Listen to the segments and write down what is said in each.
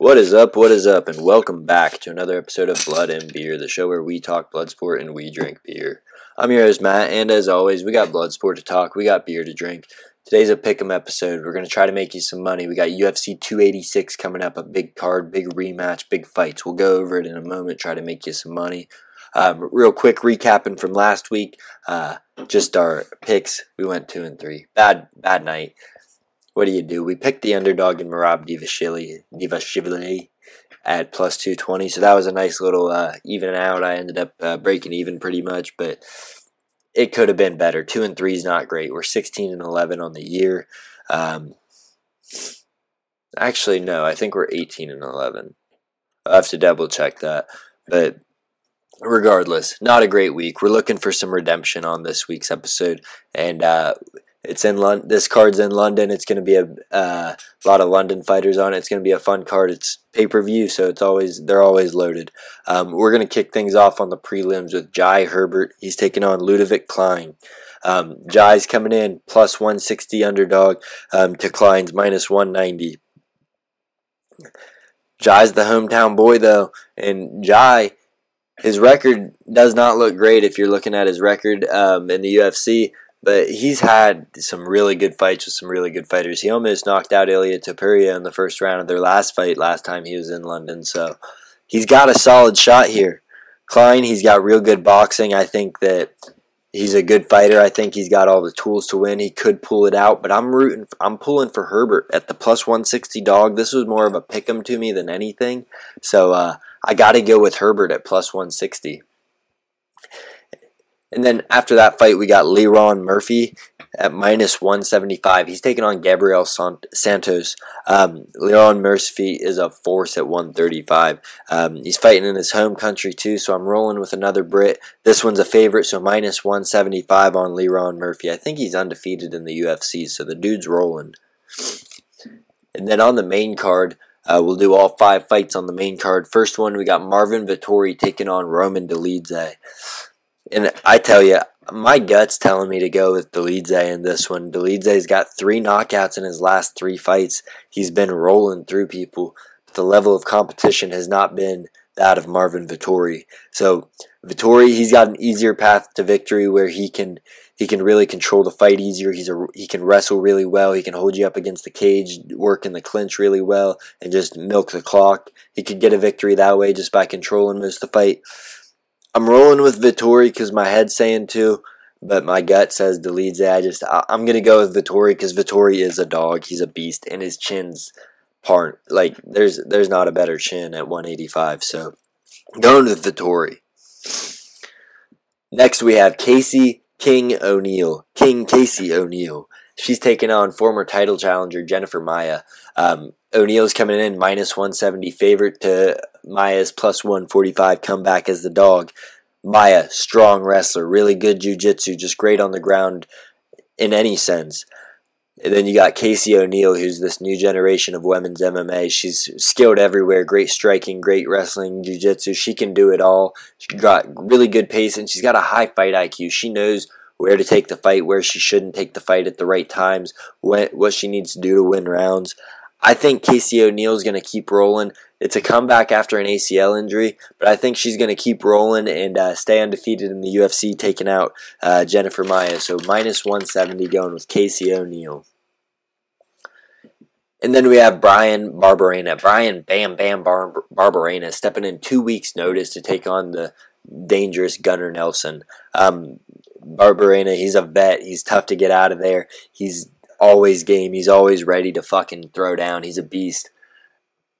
What is up? What is up? And welcome back to another episode of Blood and Beer, the show where we talk blood sport and we drink beer. I'm your host, Matt, and as always, we got blood sport to talk, we got beer to drink. Today's a pick'em episode. We're going to try to make you some money. We got UFC 286 coming up, a big card, big rematch, big fights. We'll go over it in a moment, try to make you some money. Um, real quick recapping from last week, uh, just our picks. We went two and three. Bad, bad night what do you do? We picked the underdog in Merab Dvalishvili, Dvalishvili at plus 220. So that was a nice little uh, even out. I ended up uh, breaking even pretty much, but it could have been better. 2 and 3 is not great. We're 16 and 11 on the year. Um, actually, no, I think we're 18 and 11. i have to double check that. But regardless, not a great week. We're looking for some redemption on this week's episode. And, uh, it's in London. This card's in London. It's going to be a uh, lot of London fighters on it. It's going to be a fun card. It's pay per view, so it's always they're always loaded. Um, we're going to kick things off on the prelims with Jai Herbert. He's taking on Ludovic Klein. Um, Jai's coming in plus 160 underdog um, to Klein's minus 190. Jai's the hometown boy though, and Jai his record does not look great if you're looking at his record um, in the UFC. But he's had some really good fights with some really good fighters. He almost knocked out Ilia Topuria in the first round of their last fight last time he was in London. So he's got a solid shot here. Klein, he's got real good boxing. I think that he's a good fighter. I think he's got all the tools to win. He could pull it out, but I'm rooting. I'm pulling for Herbert at the plus 160 dog. This was more of a pick 'em to me than anything. So uh, I got to go with Herbert at plus 160. And then after that fight, we got Lerone Murphy at minus 175. He's taking on Gabriel Santos. Um, Lerone Murphy is a force at 135. Um, he's fighting in his home country too, so I'm rolling with another Brit. This one's a favorite, so minus 175 on Lerone Murphy. I think he's undefeated in the UFC, so the dude's rolling. And then on the main card, uh, we'll do all five fights on the main card. First one, we got Marvin Vettori taking on Roman Dolidze. And I tell you, my gut's telling me to go with Dolidze in this one. Dolidze's got three knockouts in his last three fights. He's been rolling through people. But the level of competition has not been that of Marvin Vettori. So Vettori, he's got an easier path to victory where he can he can really control the fight easier. He's a he can wrestle really well. He can hold you up against the cage, work in the clinch really well, and just milk the clock. He could get a victory that way just by controlling most of the fight. I'm rolling with Vettori because my head's saying to, but my gut says Dolidze. I just I, am gonna go with Vettori because Vettori is a dog. He's a beast, and his chin's part like there's there's not a better chin at 185. So going with Vettori. Next we have Casey King O'Neill, King Casey O'Neill. She's taking on former title challenger Jennifer Maia. Um, O'Neill's coming in minus 170 favorite to Maia's plus 145 comeback as the dog. Maia, strong wrestler, really good jiu-jitsu, just great on the ground in any sense. And then you got Casey O'Neill, who's this new generation of women's MMA. She's skilled everywhere, great striking, great wrestling, jiu-jitsu. She can do it all. She's got really good pace, and she's got a high fight IQ. She knows where to take the fight, where she shouldn't take the fight at the right times, when, what she needs to do to win rounds. I think Casey O'Neill is going to keep rolling. It's a comeback after an ACL injury, but I think she's going to keep rolling and uh, stay undefeated in the UFC, taking out uh, Jennifer Maia. So minus 170 going with Casey O'Neill. And then we have Bryan Barberena. Bryan Bam Bam Bar- Barberena stepping in two weeks' notice to take on the dangerous Gunnar Nelson. Um, Barberena, he's a vet. He's tough to get out of there. He's always game. He's always ready to fucking throw down. He's a beast.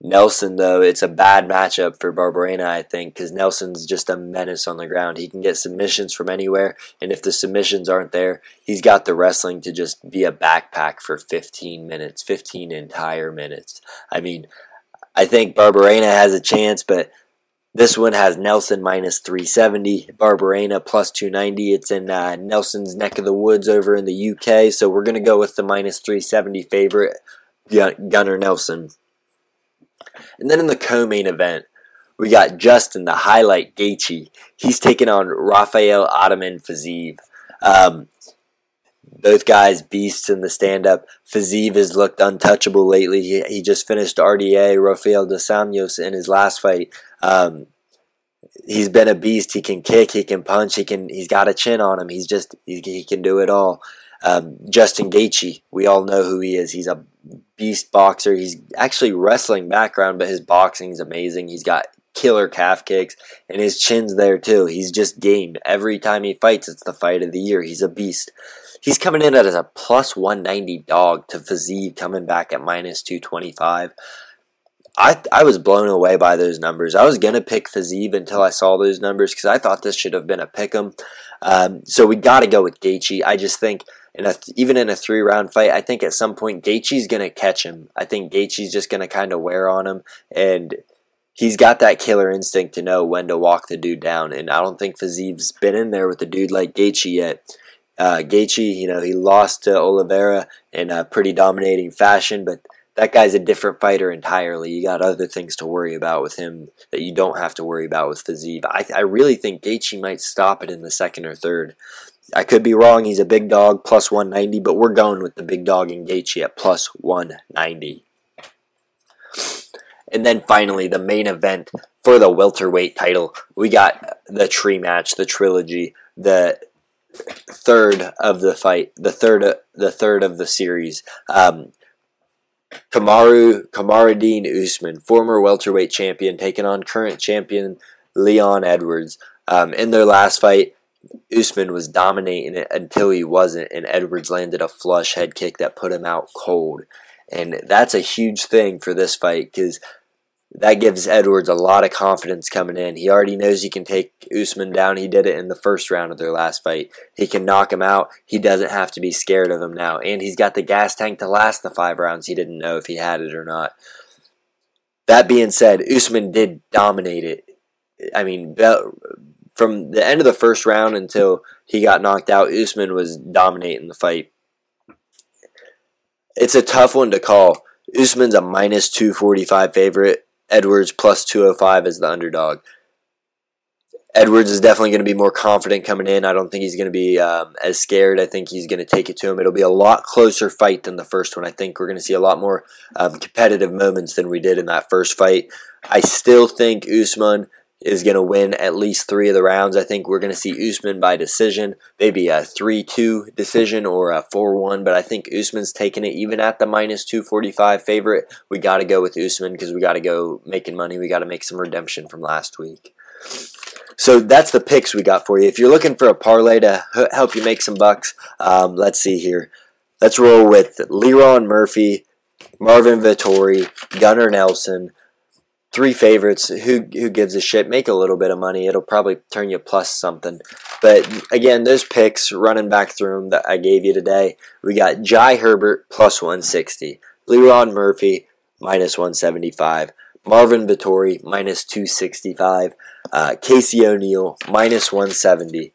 Nelson, though, it's a bad matchup for Barberena, I think, because Nelson's just a menace on the ground. He can get submissions from anywhere, and if the submissions aren't there, he's got the wrestling to just be a backpack for 15 minutes, 15 entire minutes. I mean, I think Barberena has a chance, but this one has Nelson minus 370, Barberena plus 290. It's in uh, Nelson's neck of the woods over in the UK, so we're going to go with the minus 370 favorite, Gunnar Nelson. And then in the co main event, we got Justin, the highlight Gaethje. He's taking on Rafael Ataman Fiziev. Um, both guys beasts in the stand up. Fiziev has looked untouchable lately. He, he just finished RDA Rafael dos Anjos in his last fight. Um, he's been a beast. He can kick, he can punch, he can. He's got a chin on him. He's just he, he can do it all. Um, Justin Gaethje, we all know who he is. He's a beast boxer. He's actually wrestling background, but his boxing is amazing. He's got killer calf kicks, and his chin's there too. He's just game. Every time he fights, it's the fight of the year. He's a beast. He's coming in as a plus 190 dog to Fiziev, coming back at minus 225. I, I was blown away by those numbers. I was going to pick Fiziev until I saw those numbers because I thought this should have been a pick. Um, so we got to go with Gaethje. I just think in a even in a three round fight, I think at some point Gaethje's going to catch him. I think Gaethje's just going to kind of wear on him, and he's got that killer instinct to know when to walk the dude down. And I don't think Fiziev's been in there with a dude like Gaethje yet. Uh, Gaethje, you know, he lost to Oliveira in a pretty dominating fashion, but that guy's a different fighter entirely. You got other things to worry about with him that you don't have to worry about with Fiziev. I, I really think Gaethje might stop it in the second or third. I could be wrong. He's a big dog, plus 190, but we're going with the big dog in Gaethje at plus 190. And then finally, the main event for the welterweight title. We got the tree match, the trilogy, the third of the fight, the third, the third of the series. Um, Kamaru Kamaruddin Usman, former welterweight champion, taking on current champion Leon Edwards. Um, in their last fight, Usman was dominating it until he wasn't, and Edwards landed a flush head kick that put him out cold. And that's a huge thing for this fight because that gives Edwards a lot of confidence coming in. He already knows he can take Usman down. He did it in the first round of their last fight. He can knock him out. He doesn't have to be scared of him now. And he's got the gas tank to last the five rounds. He didn't know if he had it or not. That being said, Usman did dominate it. I mean, from the end of the first round until he got knocked out, Usman was dominating the fight. It's a tough one to call. Usman's a minus 245 favorite. Edwards plus 205 as the underdog. Edwards is definitely going to be more confident coming in. I don't think he's going to be um, as scared. I think he's going to take it to him. It'll be a lot closer fight than the first one. I think we're going to see a lot more um, competitive moments than we did in that first fight. I still think Usman is going to win at least three of the rounds. I think we're going to see Usman by decision, maybe a 3 2 decision or a 4 1, but I think Usman's taking it even at the minus 245 favorite. We got to go with Usman because we got to go making money. We got to make some redemption from last week. So that's the picks we got for you. If you're looking for a parlay to help you make some bucks, um, let's see here. Let's roll with Lerone Murphy, Marvin Vettori, Gunnar Nelson, three favorites. Who who gives a shit? Make a little bit of money. It'll probably turn you plus something. But again, those picks running back through them that I gave you today. We got Jai Herbert plus 160, Lerone Murphy minus 175, Marvin Vettori minus 265, uh, Casey O'Neill minus 170,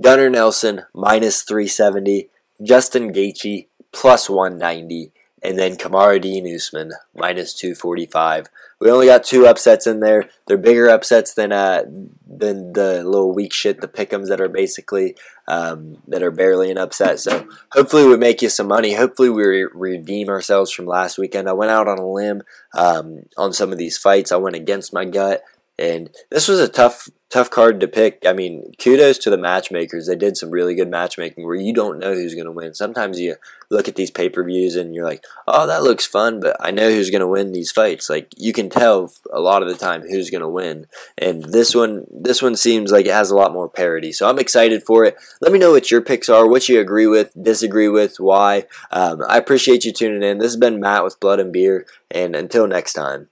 Gunnar Nelson minus 370, Justin Gaethje plus 190 and then Kamaruddin Usman minus 245. We only got two upsets in there. They're bigger upsets than uh than the little weak shit, the pickums that are basically um, that are barely an upset. So hopefully we make you some money. Hopefully we re- redeem ourselves from last weekend. I went out on a limb um, on some of these fights. I went against my gut. And this was a tough, tough card to pick. I mean, kudos to the matchmakers. They did some really good matchmaking where you don't know who's going to win. Sometimes you look at these pay per views and you're like, oh, that looks fun, but I know who's going to win these fights. Like you can tell a lot of the time who's going to win. And this one, this one seems like it has a lot more parity. So I'm excited for it. Let me know what your picks are, what you agree with, disagree with, why. Um, I appreciate you tuning in. This has been Matt with Blood and Beer, and until next time.